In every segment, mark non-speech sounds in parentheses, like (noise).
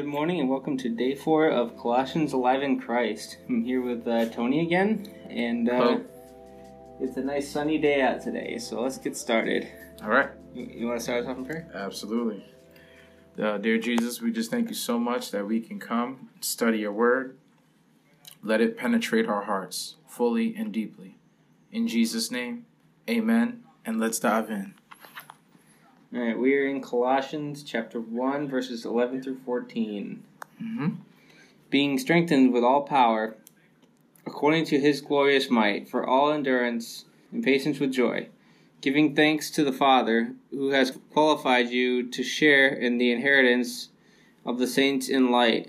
Good morning and welcome to day four of Colossians Alive in Christ. I'm here with uh, Tony again, and uh, it's a nice sunny day out today, so let's get started. All right. You, you want to start us off in prayer? Absolutely. Uh, dear Jesus, we just thank you so much that we can come study your word. Let it penetrate our hearts fully and deeply. In Jesus' name, amen. And let's dive in. All right, we are in Colossians chapter 1, verses 11 through 14. Mm-hmm. Being strengthened with all power, according to his glorious might, for all endurance and patience with joy, giving thanks to the Father, who has qualified you to share in the inheritance of the saints in light.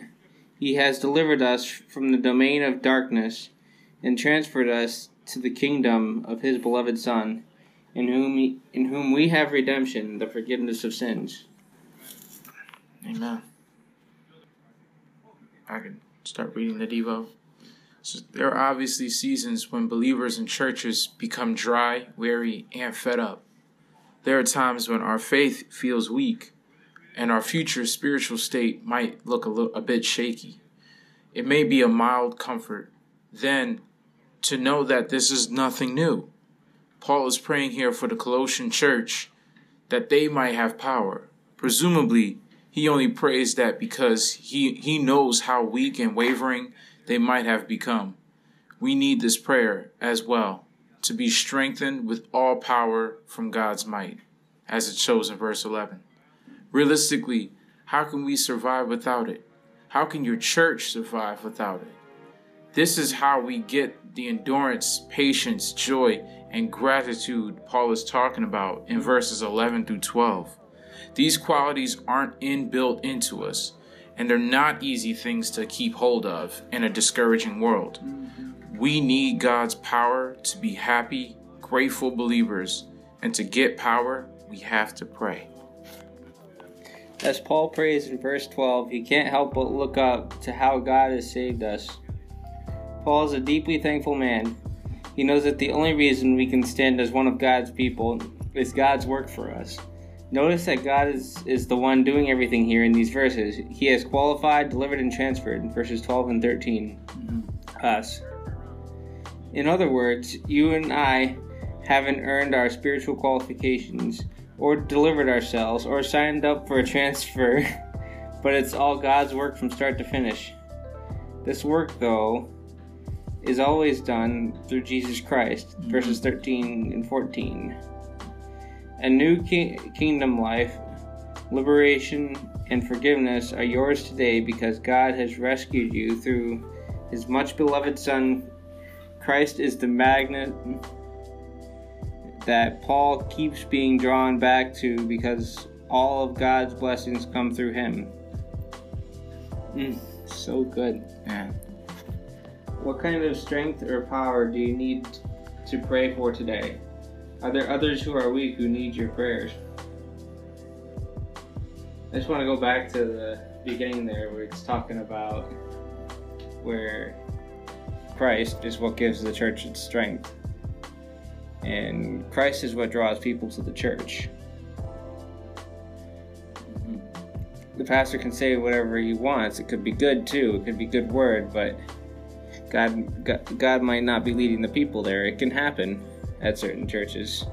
He has delivered us from the domain of darkness and transferred us to the kingdom of his beloved Son, in whom, he, in whom we have redemption, the forgiveness of sins. Amen. I can start reading the Devo. So there are obviously seasons when believers in churches become dry, weary, and fed up. There are times when our faith feels weak and our future spiritual state might look a, little, a bit shaky. It may be a mild comfort then to know that this is nothing new. Paul is praying here for the Colossian church that they might have power. Presumably, he only prays that because he, he knows how weak and wavering they might have become. We need this prayer as well to be strengthened with all power from God's might, as it shows in verse 11. Realistically, how can we survive without it? How can your church survive without it? This is how we get the endurance, patience, joy, and gratitude Paul is talking about in verses 11 through 12. These qualities aren't inbuilt into us, and they're not easy things to keep hold of in a discouraging world. We need God's power to be happy, grateful believers, and to get power, we have to pray. As Paul prays in verse 12, he can't help but look up to how God has saved us. Paul is a deeply thankful man. He knows that the only reason we can stand as one of God's people is God's work for us. Notice that God is, is the one doing everything here in these verses. He has qualified, delivered, and transferred, verses 12 and 13, mm-hmm. us. In other words, you and I haven't earned our spiritual qualifications, or delivered ourselves, or signed up for a transfer, (laughs) but it's all God's work from start to finish. This work, though, is always done through Jesus Christ, verses 13 and 14. A new ki- kingdom life, liberation, and forgiveness are yours today because God has rescued you through his much beloved Son. Christ is the magnet that Paul keeps being drawn back to because all of God's blessings come through him. Mm, so good. Yeah. What kind of strength or power do you need to pray for today? Are there others who are weak who need your prayers? I just want to go back to the beginning there where it's talking about where Christ is what gives the church its strength. And Christ is what draws people to the church. The pastor can say whatever he wants. It could be good too. It could be good word, but God, God, might not be leading the people there. It can happen at certain churches.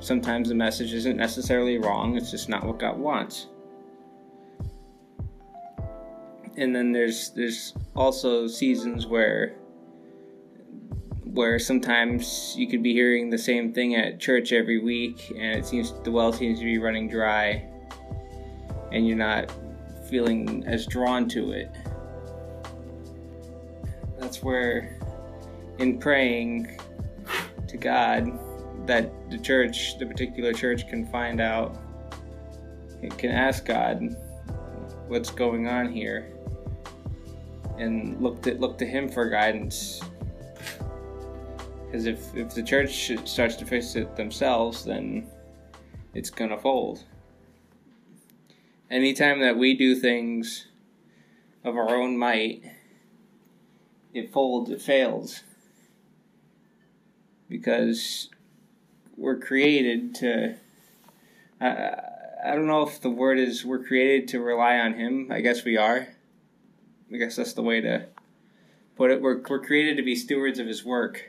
Sometimes the message isn't necessarily wrong, it's just not what God wants. And then there's there's also seasons where where sometimes you could be hearing the same thing at church every week and it seems the well seems to be running dry and you're not feeling as drawn to it that's where in praying to God that the church, the particular church can find out it can ask God what's going on here and look to look to him for guidance. Because if, if the church starts to fix it themselves then it's gonna fold. Anytime that we do things of our own might it folds, it fails. Because we're created to. I, I don't know if the word is we're created to rely on Him. I guess we are. I guess that's the way to put it. We're we're created to be stewards of His work.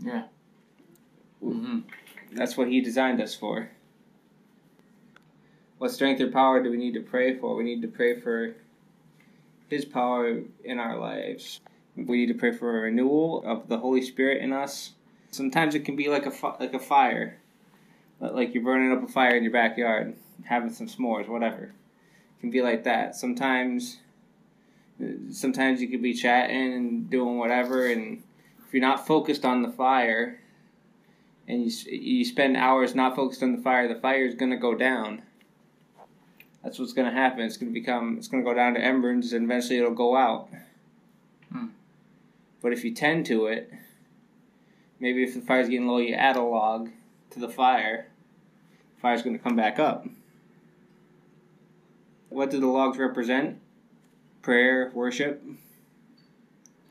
Yeah. Mm-hmm. That's what He designed us for. What strength or power do we need to pray for? We need to pray for His power in our lives. We need to pray for a renewal of the Holy Spirit in us. Sometimes it can be like a like a fire, like you're burning up a fire in your backyard, having some s'mores, whatever. It can be like that. Sometimes, sometimes you could be chatting and doing whatever, and if you're not focused on the fire, and you you spend hours not focused on the fire, the fire is gonna go down. That's what's gonna happen. It's gonna become. It's gonna go down to embers, and eventually it'll go out. Hmm. But if you tend to it, maybe if the fire's getting low, you add a log to the fire. The fire's gonna come back up. What do the logs represent? Prayer, worship.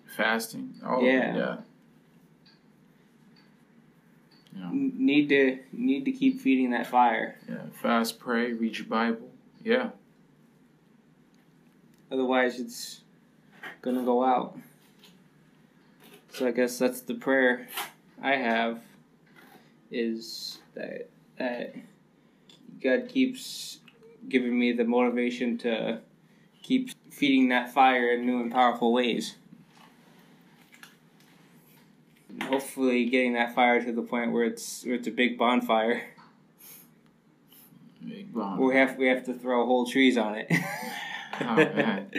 Fasting. Oh Yeah. yeah. Yeah. Need to need to keep feeding that fire. Yeah. Fast, pray, read your Bible. Yeah. Otherwise, it's gonna go out. So I guess that's the prayer I have. Is that that God keeps giving me the motivation to keep feeding that fire in new and powerful ways. Hopefully, getting that fire to the point where it's where it's a big bonfire. Bomb. We have we have to throw whole trees on it. (laughs) Oh, man.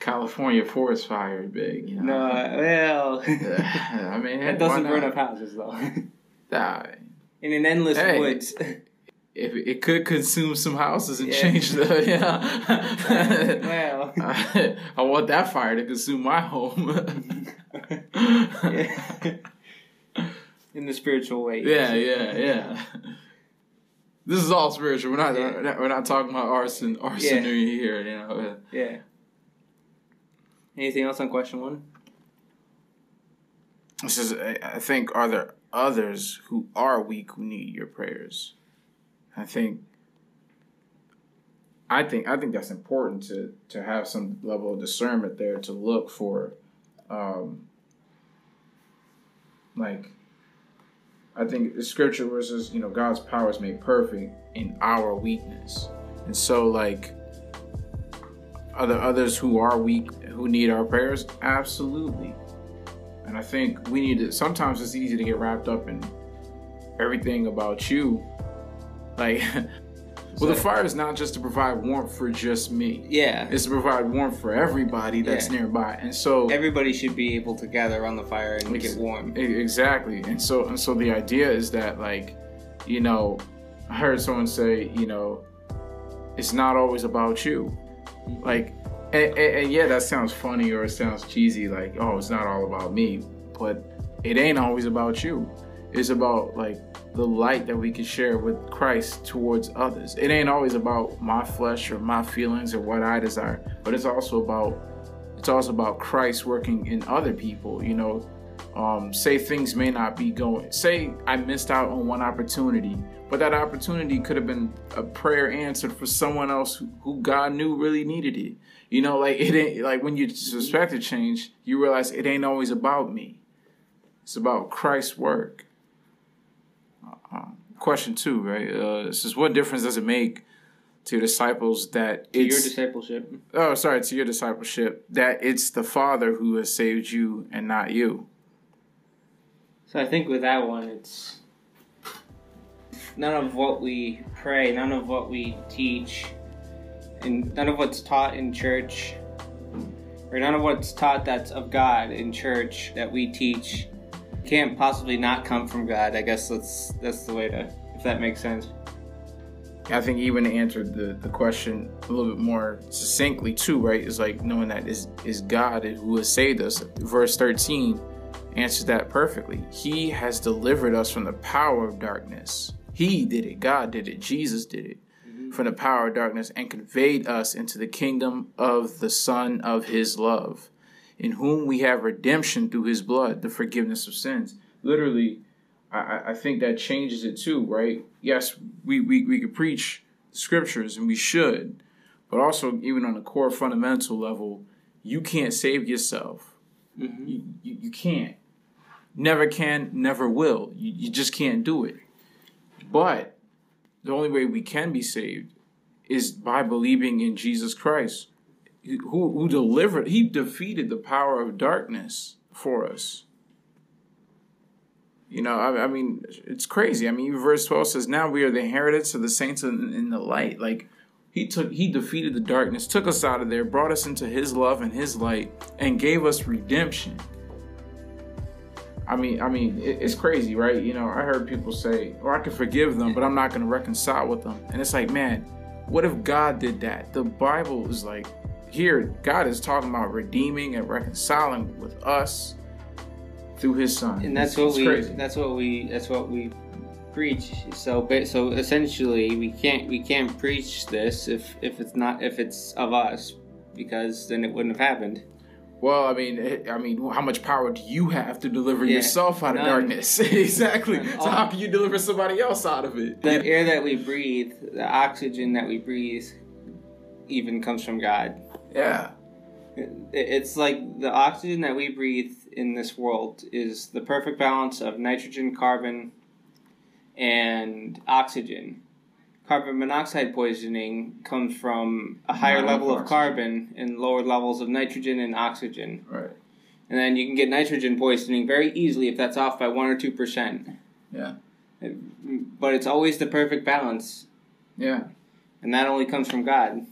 California forest fire is big. You know? No, well, (laughs) (laughs) I mean, it doesn't burn up houses though. Nah, In an endless Hey. woods. if it could consume some houses and Yeah. change the yeah. well, I, I want that fire to consume my home. yeah. in the spiritual way. yeah, yeah, yeah. This is all spiritual. We're not Yeah. we're not, talking about arson arsonry here. You know. Yeah. Anything else on question one? This is. I I think are there others who are weak who need your prayers? I think. I think I think that's important to to have some level of discernment there to look for, um, like. I think the scripture it you know, God's power is made perfect in our weakness, and so like. Are there others who are weak who need our prayers? Absolutely. And I think we need to sometimes it's easy to get wrapped up in everything about you. Like (laughs) well the fire is not just to provide warmth for just me. Yeah. It's to provide warmth for everybody that's Yeah. nearby. And so Everybody should be able to gather around the fire and Ex- get warm. Exactly. And so and so the idea is that like, you know, I heard someone say, you know, it's not always about you. Mm-hmm. Like and, and, and yeah, that sounds funny or it sounds cheesy, like, oh, it's not all about me. But it ain't always about you. It's about like the light that we can share with Christ towards others. It ain't always about my flesh or my feelings or what I desire, but it's also about it's also about Christ working in other people, you know, um, say things may not be going say i missed out on one opportunity but that opportunity could have been a prayer answered for someone else who, who god knew really needed it. You know like it ain't like when you suspect a change you realize it ain't always about me. It's about christ's work question two right uh, this is what difference does it make to your disciples that To your discipleship. oh sorry to your discipleship that it's the father who has saved you and not you So I think with that one, it's none of what we pray, none of what we teach, and none of what's taught in church, or none of what's taught that's of God in church that we teach, can't possibly not come from God. I guess that's that's the way to, if that makes sense. I think even answered the, the question a little bit more succinctly too, right? Is like knowing that is is God who has saved us. Verse 13 answers that perfectly. He has delivered us from the power of darkness. He did it. God did it. Jesus did it. Mm-hmm. From the power of darkness and conveyed us into the kingdom of the Son of his love, in whom we have redemption through his blood, the forgiveness of sins. Literally, I, I- think that changes it too, right? Yes, we, we, we could preach scriptures and we should, but also even on a core fundamental level, you can't save yourself. Mm-hmm. You, you, you can't. Never can, never will. You, you just can't do it. But the only way we can be saved is by believing in Jesus Christ, who, who delivered, he defeated the power of darkness for us. You know, I, I mean, it's crazy. I mean, verse 12 says, Now we are the inheritance of the saints in, in the light. Like, he took, he defeated the darkness, took us out of there, brought us into his love and his light, and gave us redemption. I mean, I mean, it, it's crazy, right? You know, I heard people say, "Well, I can forgive them, but I'm not going to reconcile with them." And it's like, man, what if God did that? The Bible is like, here, God is talking about redeeming and reconciling with us through His Son, and that's It's- what it's we crazy. that's what we that's what we preach so so essentially we can't we can't preach this if if it's not if it's of us because then it wouldn't have happened Well, I mean, I mean, how much power do you have to deliver Yeah, yourself out of none. darkness? (laughs) exactly. None. So how can you deliver somebody else out of it? the air that we breathe the oxygen that we breathe even comes from god Yeah. It's like the oxygen that we breathe in this world is the perfect balance of nitrogen carbon and oxygen carbon monoxide poisoning comes from a higher level of carbon and lower levels of nitrogen and oxygen Right. and then you can get nitrogen poisoning very easily if that's off by 1 or 2% Yeah. but it's always the perfect balance Yeah. and that only comes from god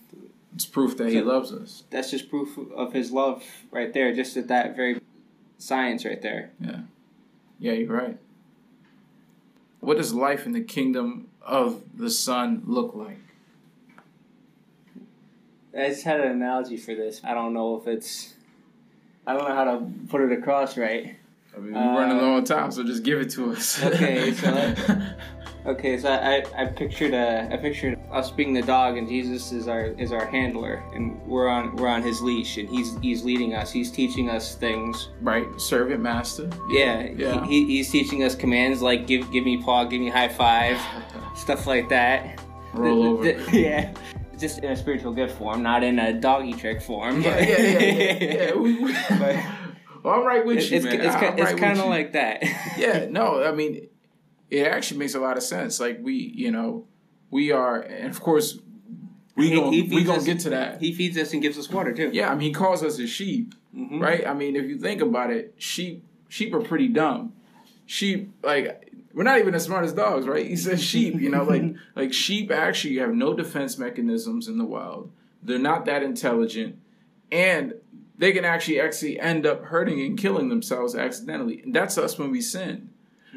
It's proof that He loves us. that's just proof of his love right there just at that very science right there Yeah, Yeah, you're right. What does life in the kingdom of the Son look like? I just had an analogy for this. I don't know if it's. I don't know how to put it across right. I mean, we're running Uh, low on time, so just give it to us. Okay, so (laughs) Okay, so I, I pictured uh, I pictured us being the dog and Jesus is our is our handler and we're on we're on his leash and he's he's leading us. He's teaching us things. right, servant master. Yeah, Yeah. He, he's teaching us commands like give give me paw, give me high five, (laughs) stuff like that. Roll The- over. the- (laughs) yeah. Just in a spiritual gift form, not in a doggy trick form. yeah, yeah, yeah, yeah. yeah. (laughs) We- we- But- well, I'm right with It's you, it's, man. it's, right it's kind of like that. yeah, no, I mean, it actually makes a lot of sense. Like we, you know, we are, and of course, we gonna we gonna us- get to that. He feeds us and gives us water too. Yeah, I mean, he calls us his sheep, Mhm. right? I mean, if you think about it, sheep sheep are pretty dumb. Sheep, like, we're not even as smart as dogs, right? He says sheep, you know, like (laughs) like sheep actually have no defense mechanisms in the wild. They're not that intelligent, and they can actually actually end up hurting and killing themselves accidentally. And that's us when we sin,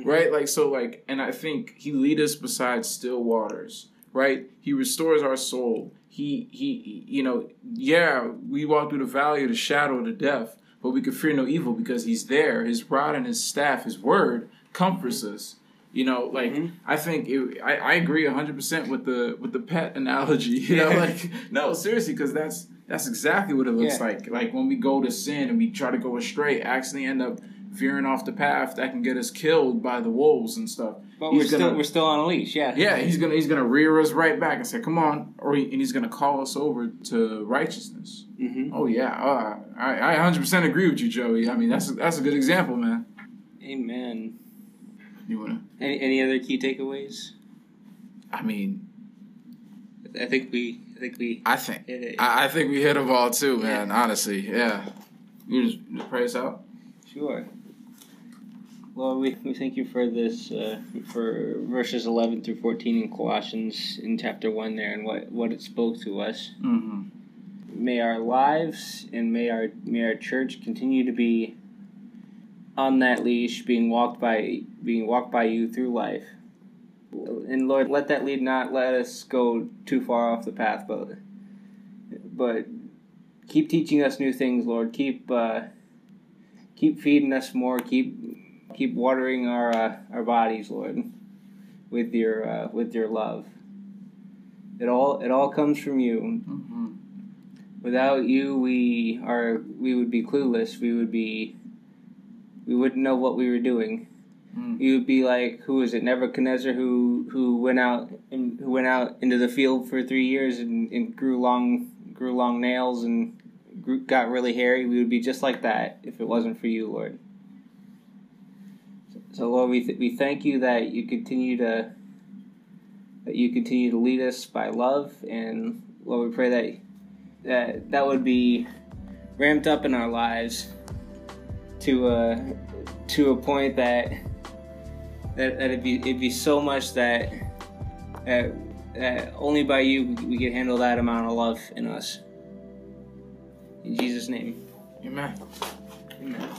right? Like so, like, and I think he lead us beside still waters, right? He restores our soul. He he, you know, yeah, we walk through the valley of the shadow of the death, but we can fear no evil because he's there. His rod and his staff, his word, comforts us. You know, like Mhm. I think it, I, I agree hundred percent with the with the pet analogy. (laughs) You know, like no, seriously, because that's that's exactly what it looks Yeah. like. Like when we go to sin and we try to go astray, actually end up veering off the path that can get us killed by the wolves and stuff. But He's we're still gonna- we're still on a leash. Yeah. Yeah, he's gonna he's gonna rear us right back and say, "Come on," or he, and he's gonna call us over to righteousness. hmm Oh yeah, uh, I I hundred percent agree with you, Joey. I mean that's a, that's a good example, man. Amen. You wanna? Any any other key takeaways? I mean, I think we I think we I think. I, I think we hit them all too, man. Honestly, yeah. You just, just pray us out. Sure. Lord, we, we thank you for this, uh, for verses 11 through 14 in Colossians in chapter 1 there and what, what it spoke to us. Mm-hmm. May our lives and may our, may our church continue to be on that leash, being walked by, being walked by you through life. And Lord, let that lead not let us go too far off the path, but, but keep teaching us new things, Lord. Keep, uh, keep feeding us more. Keep keep watering our uh, our bodies, Lord, with your uh, with your love. It all it all comes from you. Mm-hmm. Without you, we are we would be clueless. We would be we wouldn't know what we were doing. Mm. We would be like who is it Nebuchadnezzar who who went out and who went out into the field for three years and, and grew long grew long nails and grew, got really hairy. We would be just like that if it wasn't for you, Lord. So Lord, we th- we thank you that you continue to that you continue to lead us by love, and Lord, we pray that that that would be ramped up in our lives to a to a point that that, that it'd be it'd be so much that that, that only by you we could handle that amount of love in us. In Jesus' name, Amen. Amen.